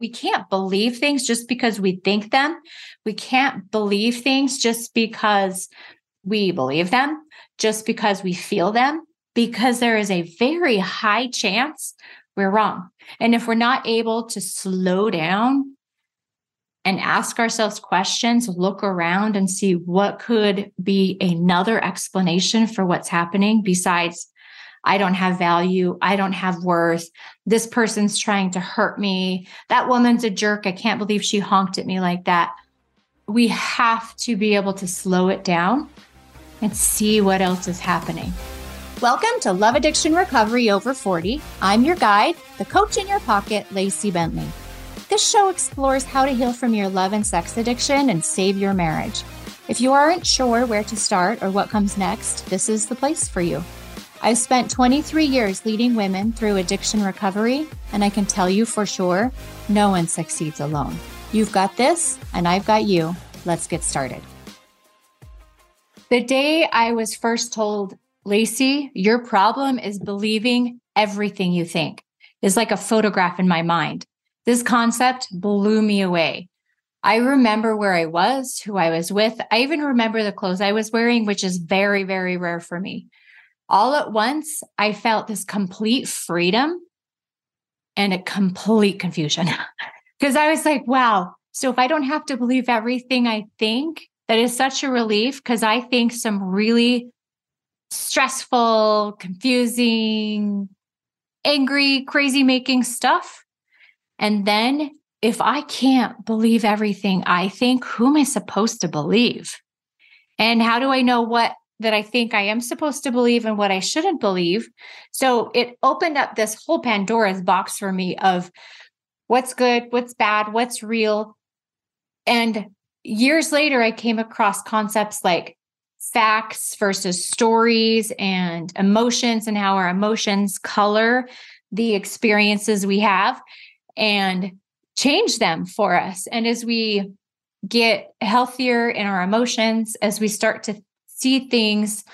We can't believe things just because we think them. We can't believe things just because we believe them, just because we feel them, because there is a very high chance we're wrong. And if we're not able to slow down and ask ourselves questions, look around and see what could be another explanation for what's happening besides I don't have value. I don't have worth. This person's trying to hurt me. That woman's a jerk. I can't believe she honked at me like that. We have to be able to slow it down and see what else is happening. Welcome to Love Addiction Recovery Over 40. I'm your guide, the coach in your pocket, Lacy Bentley. This show explores how to heal from your love and sex addiction and save your marriage. If you aren't sure where to start or what comes next, this is the place for you. I've spent 23 years leading women through addiction recovery, and I can tell you for sure no one succeeds alone. You've got this, and I've got you. Let's get started. The day I was first told, Lacy, your problem is believing everything you think, is like a photograph in my mind. This concept blew me away. I remember where I was, who I was with. I even remember the clothes I was wearing, which is very, very rare for me all at once, I felt this complete freedom and a complete confusion because I was like, wow. So if I don't have to believe everything I think, that is such a relief because I think some really stressful, confusing, angry, crazy making stuff. And then if I can't believe everything I think, who am I supposed to believe? And how do I know what that I think I am supposed to believe and what I shouldn't believe. So it opened up this whole Pandora's box for me of what's good, what's bad, what's real. And years later, I came across concepts like facts versus stories and emotions and how our emotions color the experiences we have and change them for us. And as we get healthier in our emotions, as we start to see things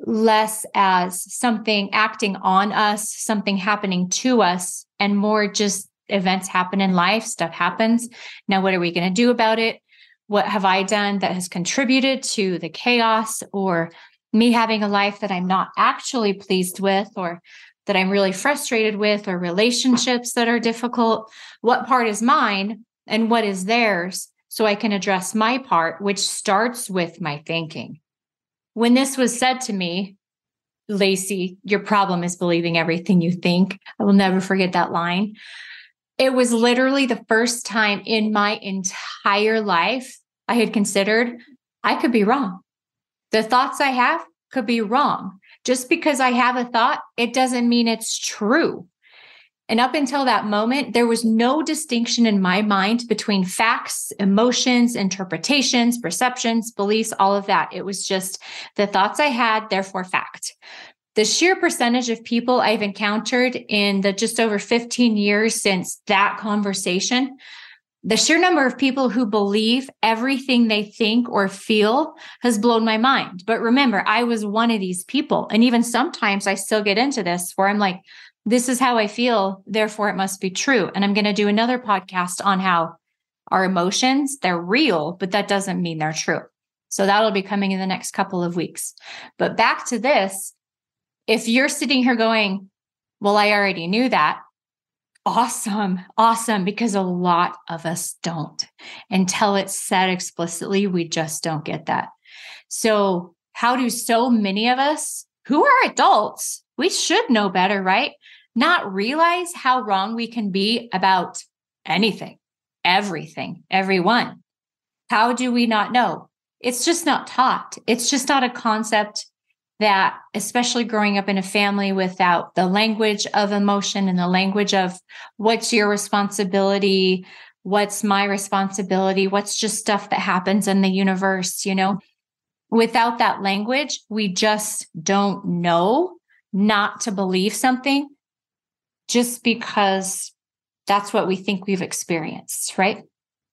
less as something acting on us, something happening to us, and more just events happen in life, stuff happens. Now, what are we going to do about it? What have I done that has contributed to the chaos or me having a life that I'm not actually pleased with or that I'm really frustrated with or relationships that are difficult? What part is mine and what is theirs? So I can address my part, which starts with my thinking. When this was said to me, Lacy, your problem is believing everything you think. I will never forget that line. It was literally the first time in my entire life I had considered I could be wrong. The thoughts I have could be wrong. Just because I have a thought, it doesn't mean it's true. And up until that moment, there was no distinction in my mind between facts, emotions, interpretations, perceptions, beliefs, all of that. It was just the thoughts I had, therefore fact. The sheer percentage of people I've encountered in the just over 15 years since that conversation, the sheer number of people who believe everything they think or feel has blown my mind. But remember, I was one of these people. And even sometimes I still get into this where I'm like, this is how I feel, therefore it must be true. And I'm going to do another podcast on how our emotions, they're real, but that doesn't mean they're true. So that'll be coming in the next couple of weeks. But back to this, if you're sitting here going, well, I already knew that. Awesome. Awesome. Because a lot of us don't. Until it's said explicitly, we just don't get that. So, how do so many of us who are adults, we should know better, right? Not realize how wrong we can be about anything, everything, everyone. How do we not know? It's just not taught. It's just not a concept that, especially growing up in a family without the language of emotion and the language of what's your responsibility, what's my responsibility, what's just stuff that happens in the universe, you know? Without that language, we just don't know not to believe something just because that's what we think we've experienced, right?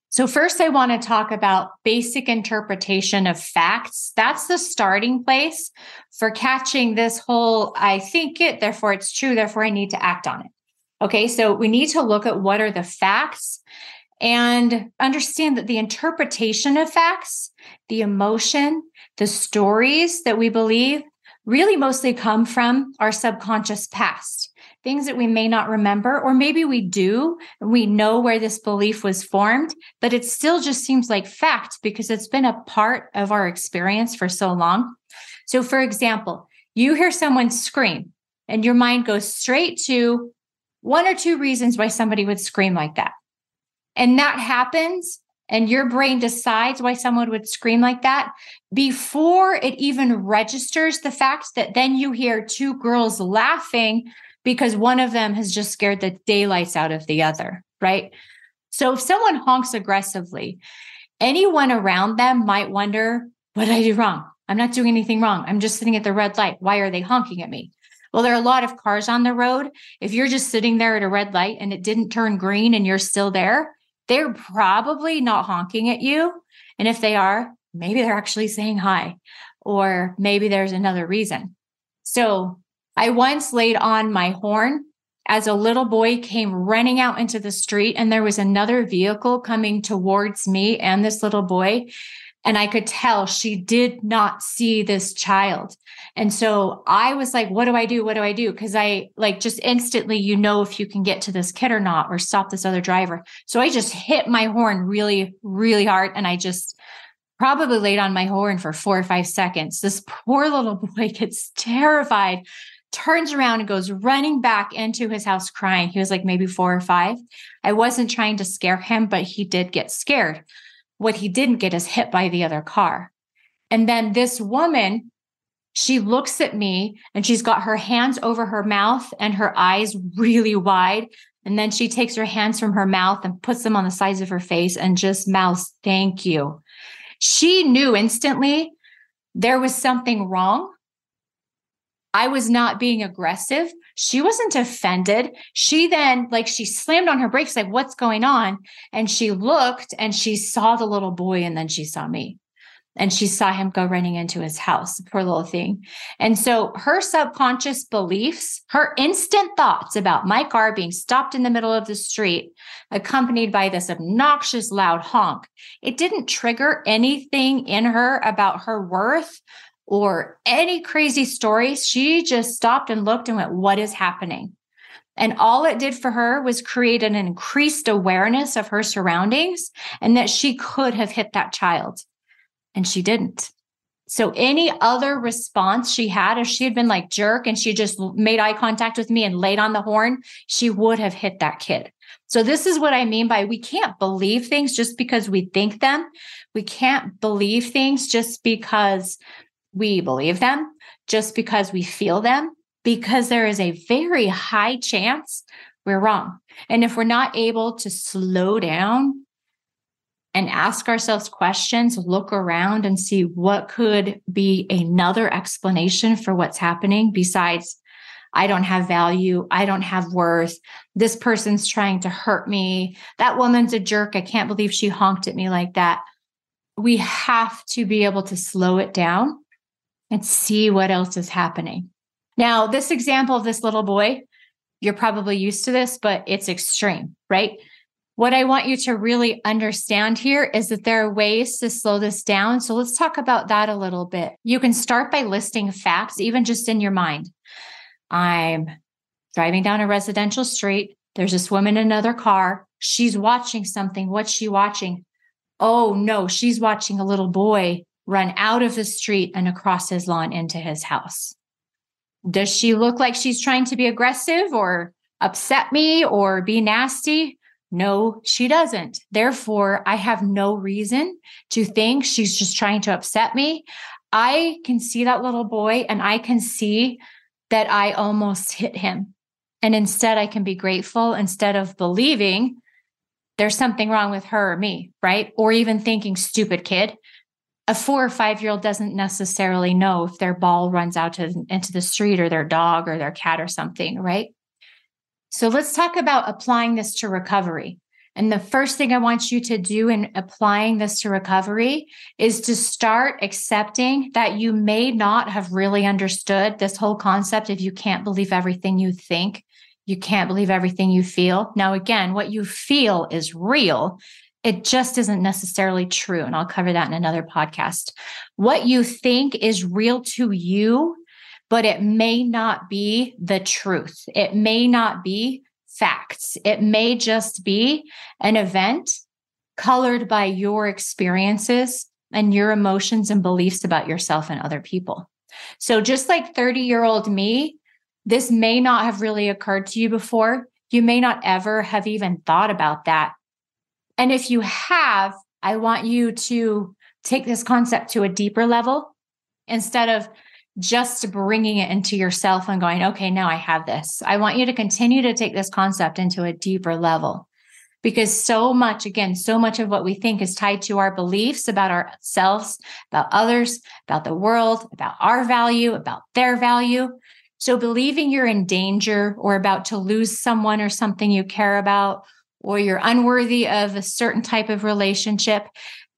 So, first, I want to talk about basic interpretation of facts. That's the starting place for catching this whole I think it, therefore it's true, therefore I need to act on it. Okay. So we need to look at what are the facts and understand that the interpretation of facts, the emotion, the stories that we believe really mostly come from our subconscious past, things that we may not remember, or maybe we do. We know where this belief was formed, but it still just seems like fact because it's been a part of our experience for so long. So, for example, you hear someone scream and your mind goes straight to one or two reasons why somebody would scream like that. And that happens, and your brain decides why someone would scream like that before it even registers the fact that then you hear two girls laughing because one of them has just scared the daylights out of the other, right? So if someone honks aggressively, anyone around them might wonder, what did I do wrong? I'm not doing anything wrong. I'm just sitting at the red light. Why are they honking at me? Well, there are a lot of cars on the road. If you're just sitting there at a red light and it didn't turn green and you're still there, they're probably not honking at you. And if they are, maybe they're actually saying hi, or maybe there's another reason. So I once laid on my horn as a little boy came running out into the street, and there was another vehicle coming towards me and this little boy. And I could tell she did not see this child. And so I was like, what do I do? What do I do? Because I like just instantly, you know, if you can get to this kid or not, or stop this other driver. So I just hit my horn really, really hard. And I just probably laid on my horn for four or five seconds. This poor little boy gets terrified, turns around and goes running back into his house crying. He was like maybe four or five. I wasn't trying to scare him, but he did get scared. What he didn't get is hit by the other car. And then this woman, she looks at me and she's got her hands over her mouth and her eyes really wide. And then she takes her hands from her mouth and puts them on the sides of her face and just mouths, Thank you. She knew instantly there was something wrong. I was not being aggressive. She wasn't offended. She then, like, she slammed on her brakes, like, what's going on? And she looked and she saw the little boy and then she saw me. And she saw him go running into his house, poor little thing. And so her subconscious beliefs, her instant thoughts about my car being stopped in the middle of the street, accompanied by this obnoxious loud honk, it didn't trigger anything in her about her worth or any crazy stories. She just stopped and looked and went, What is happening? And all it did for her was create an increased awareness of her surroundings and that she could have hit that child. And she didn't. So any other response she had, if she had been like jerk and she just made eye contact with me and laid on the horn, she would have hit that kid. So this is what I mean by we can't believe things just because we think them. We can't believe things just because we believe them just because we feel them, because there is a very high chance we're wrong. And if we're not able to slow down and ask ourselves questions, look around and see what could be another explanation for what's happening besides, I don't have value. I don't have worth. This person's trying to hurt me. That woman's a jerk. I can't believe she honked at me like that. We have to be able to slow it down and see what else is happening. Now, this example of this little boy, you're probably used to this, but it's extreme, right? What I want you to really understand here is that there are ways to slow this down. So let's talk about that a little bit. You can start by listing facts, even just in your mind. I'm driving down a residential street. There's this woman in another car. She's watching something. What's she watching? Oh, no, she's watching a little boy run out of the street and across his lawn into his house. Does she look like she's trying to be aggressive or upset me or be nasty? No, she doesn't. Therefore, I have no reason to think she's just trying to upset me. I can see that little boy and I can see that I almost hit him. And instead, I can be grateful instead of believing there's something wrong with her or me, right? Or even thinking, stupid kid, a four or five year old doesn't necessarily know if their ball runs out to, into the street or their dog or their cat or something, right? So let's talk about applying this to recovery. And the first thing I want you to do in applying this to recovery is to start accepting that you may not have really understood this whole concept if you can't believe everything you think You can't believe everything you feel. Now, again, what you feel is real. It just isn't necessarily true. And I'll cover that in another podcast. What you think is real to you, but it may not be the truth. It may not be facts. It may just be an event colored by your experiences and your emotions and beliefs about yourself and other people. So, just like 30 year old me, this may not have really occurred to you before. You may not ever have even thought about that. And if you have, I want you to take this concept to a deeper level instead of just bringing it into yourself and going, okay, now I have this. I want you to continue to take this concept into a deeper level because so much, again, so much of what we think is tied to our beliefs about ourselves, about others, about the world, about our value, about their value. So believing you're in danger or about to lose someone or something you care about, or you're unworthy of a certain type of relationship,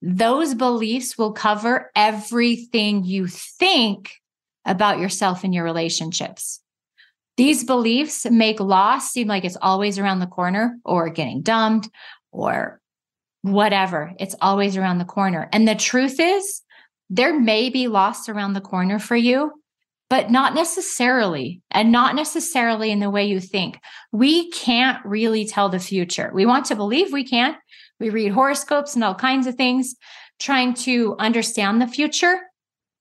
those beliefs will cover everything you think about yourself and your relationships. These beliefs make loss seem like it's always around the corner or getting dumped or whatever. It's always around the corner. And the truth is, there may be loss around the corner for you, but not necessarily, and not necessarily in the way you think. We can't really tell the future. We want to believe we can. We read horoscopes and all kinds of things trying to understand the future.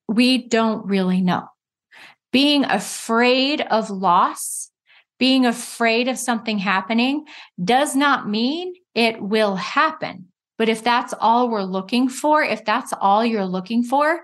We don't really know being afraid of loss, being afraid of something happening does not mean it will happen. But if that's all we're looking for, if that's all you're looking for,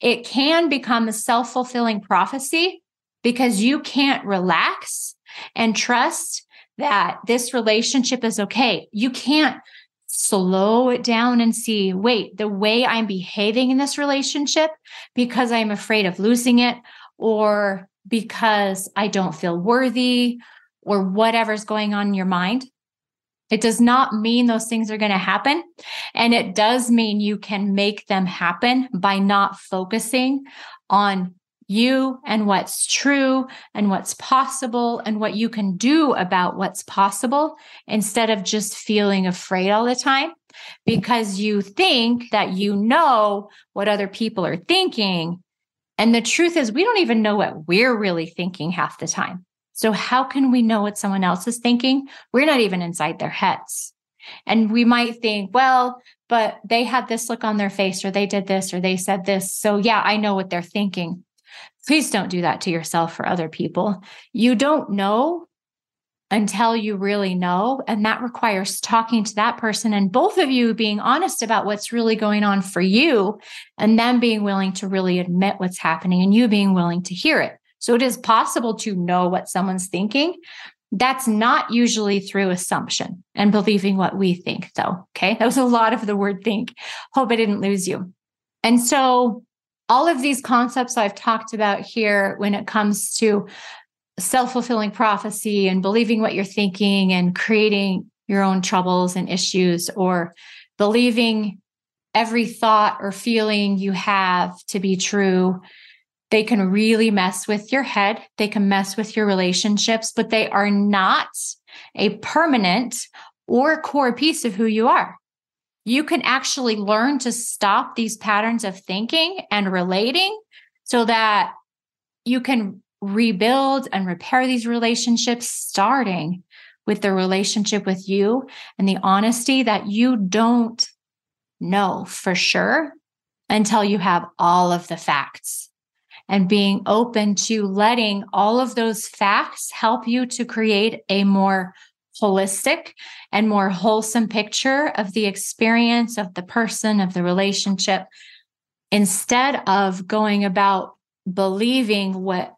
it can become a self fulfilling prophecy because you can't relax and trust that this relationship is okay. You can't slow it down and see wait, the way I'm behaving in this relationship because I'm afraid of losing it or because I don't feel worthy or whatever's going on in your mind. It does not mean those things are going to happen. And it does mean you can make them happen by not focusing on you and what's true and what's possible and what you can do about what's possible instead of just feeling afraid all the time because you think that you know what other people are thinking and the truth is, we don't even know what we're really thinking half the time. So, how can we know what someone else is thinking? We're not even inside their heads. And we might think, well, but they had this look on their face, or they did this, or they said this. So, yeah, I know what they're thinking. Please don't do that to yourself or other people. You don't know until you really know. And that requires talking to that person and both of you being honest about what's really going on for you and them being willing to really admit what's happening and you being willing to hear it. So it is possible to know what someone's thinking. That's not usually through assumption and believing what we think, though. Okay. That was a lot of the word think. Hope I didn't lose you. And so all of these concepts I've talked about here when it comes to self fulfilling prophecy and believing what you're thinking and creating your own troubles and issues, or believing every thought or feeling you have to be true, they can really mess with your head. They can mess with your relationships, but they are not a permanent or core piece of who you are. You can actually learn to stop these patterns of thinking and relating so that you can rebuild and repair these relationships, starting with the relationship with you and the honesty that you don't know for sure until you have all of the facts and being open to letting all of those facts help you to create a more holistic and more wholesome picture of the experience of the person, of the relationship, instead of going about believing what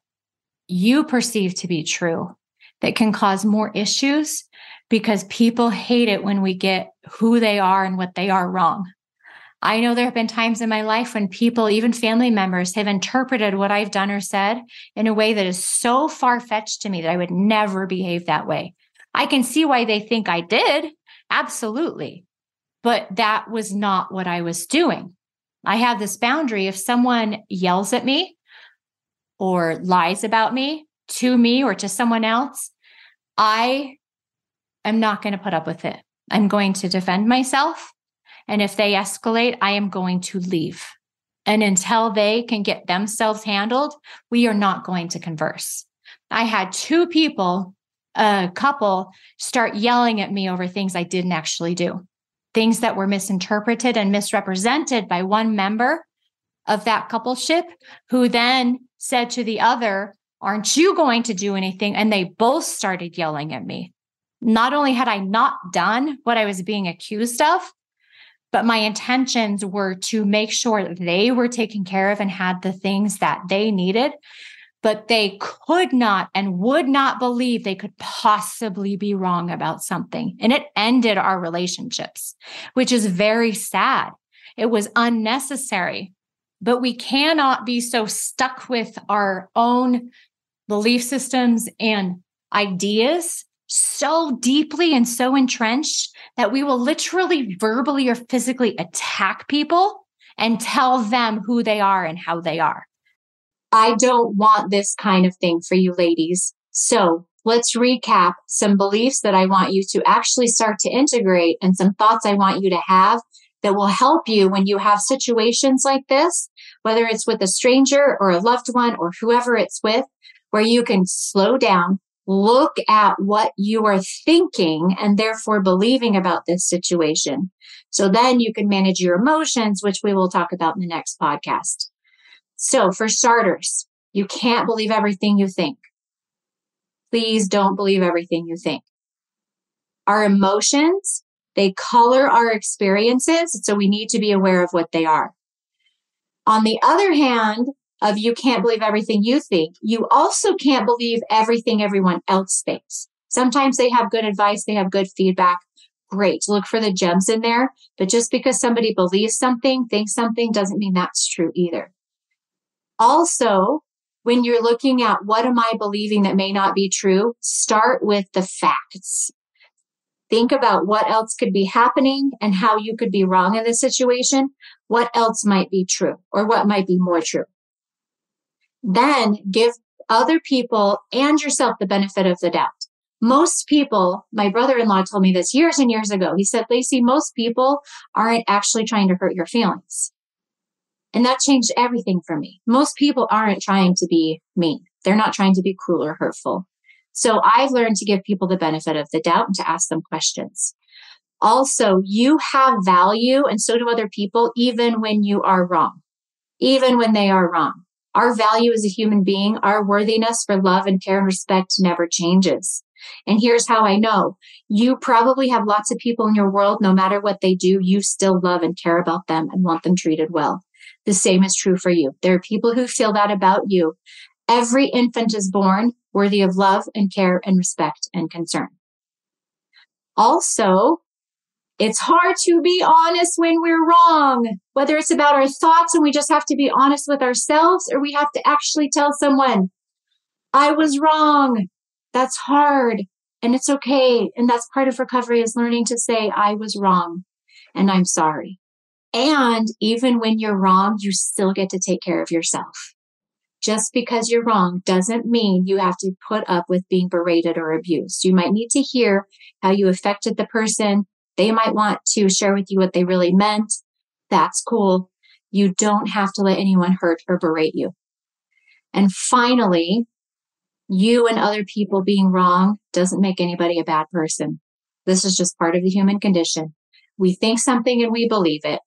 you perceive to be true that can cause more issues because people hate it when we get who they are and what they are wrong. I know there have been times in my life when people, even family members, have interpreted what I've done or said in a way that is so far fetched to me that I would never behave that way. I can see why they think I did. Absolutely. But that was not what I was doing. I have this boundary. If someone yells at me or lies about me to me or to someone else, I am not going to put up with it. I'm going to defend myself. And if they escalate, I am going to leave. And until they can get themselves handled, we are not going to converse. I had two people, a couple, start yelling at me over things I didn't actually do, things that were misinterpreted and misrepresented by one member of that coupleship, who then said to the other, Aren't you going to do anything? And they both started yelling at me. Not only had I not done what I was being accused of, but my intentions were to make sure that they were taken care of and had the things that they needed. But they could not and would not believe they could possibly be wrong about something. And it ended our relationships, which is very sad. It was unnecessary. But we cannot be so stuck with our own belief systems and ideas so deeply and so entrenched that we will literally verbally or physically attack people and tell them who they are and how they are. I don't want this kind of thing for you ladies. So let's recap some beliefs that I want you to actually start to integrate and some thoughts I want you to have that will help you when you have situations like this, whether it's with a stranger or a loved one or whoever it's with, where you can slow down, look at what you are thinking and therefore believing about this situation. So then you can manage your emotions, which we will talk about in the next podcast. So for starters, you can't believe everything you think. Please don't believe everything you think. Our emotions, they color our experiences. So we need to be aware of what they are. On the other hand, of you can't believe everything you think. You also can't believe everything everyone else thinks. Sometimes they have good advice, they have good feedback. Great. Look for the gems in there. But just because somebody believes something, thinks something, doesn't mean that's true either. Also, when you're looking at what am I believing that may not be true, start with the facts. Think about what else could be happening and how you could be wrong in this situation. What else might be true or what might be more true? Then give other people and yourself the benefit of the doubt. Most people, my brother in law told me this years and years ago. He said, Lacy, most people aren't actually trying to hurt your feelings. And that changed everything for me. Most people aren't trying to be mean. They're not trying to be cruel or hurtful. So I've learned to give people the benefit of the doubt and to ask them questions. Also, you have value and so do other people, even when you are wrong, even when they are wrong. Our value as a human being, our worthiness for love and care and respect never changes. And here's how I know. You probably have lots of people in your world, no matter what they do, you still love and care about them and want them treated well. The same is true for you. There are people who feel that about you. Every infant is born worthy of love and care and respect and concern. Also, it's hard to be honest when we're wrong, whether it's about our thoughts and we just have to be honest with ourselves or we have to actually tell someone, I was wrong. That's hard and it's okay. And that's part of recovery is learning to say, I was wrong and I'm sorry. And even when you're wrong, you still get to take care of yourself. Just because you're wrong doesn't mean you have to put up with being berated or abused. You might need to hear how you affected the person they might want to share with you what they really meant. That's cool. You don't have to let anyone hurt or berate you. And finally, you and other people being wrong doesn't make anybody a bad person. This is just part of the human condition. We think something and we believe it.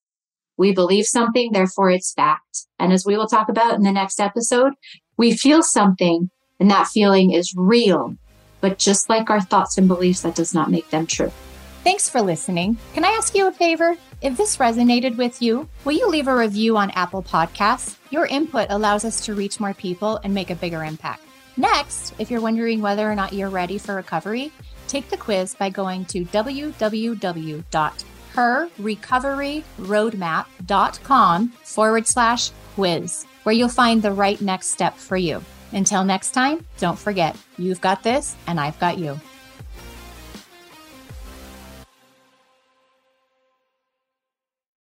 We believe something, therefore it's fact. And as we will talk about in the next episode, we feel something and that feeling is real. But just like our thoughts and beliefs, that does not make them true. Thanks for listening. Can I ask you a favor? If this resonated with you, will you leave a review on Apple Podcasts? Your input allows us to reach more people and make a bigger impact. Next, if you're wondering whether or not you're ready for recovery, take the quiz by going to www.herrecoveryroadmap.com forward slash quiz, where you'll find the right next step for you. Until next time, don't forget, you've got this and I've got you.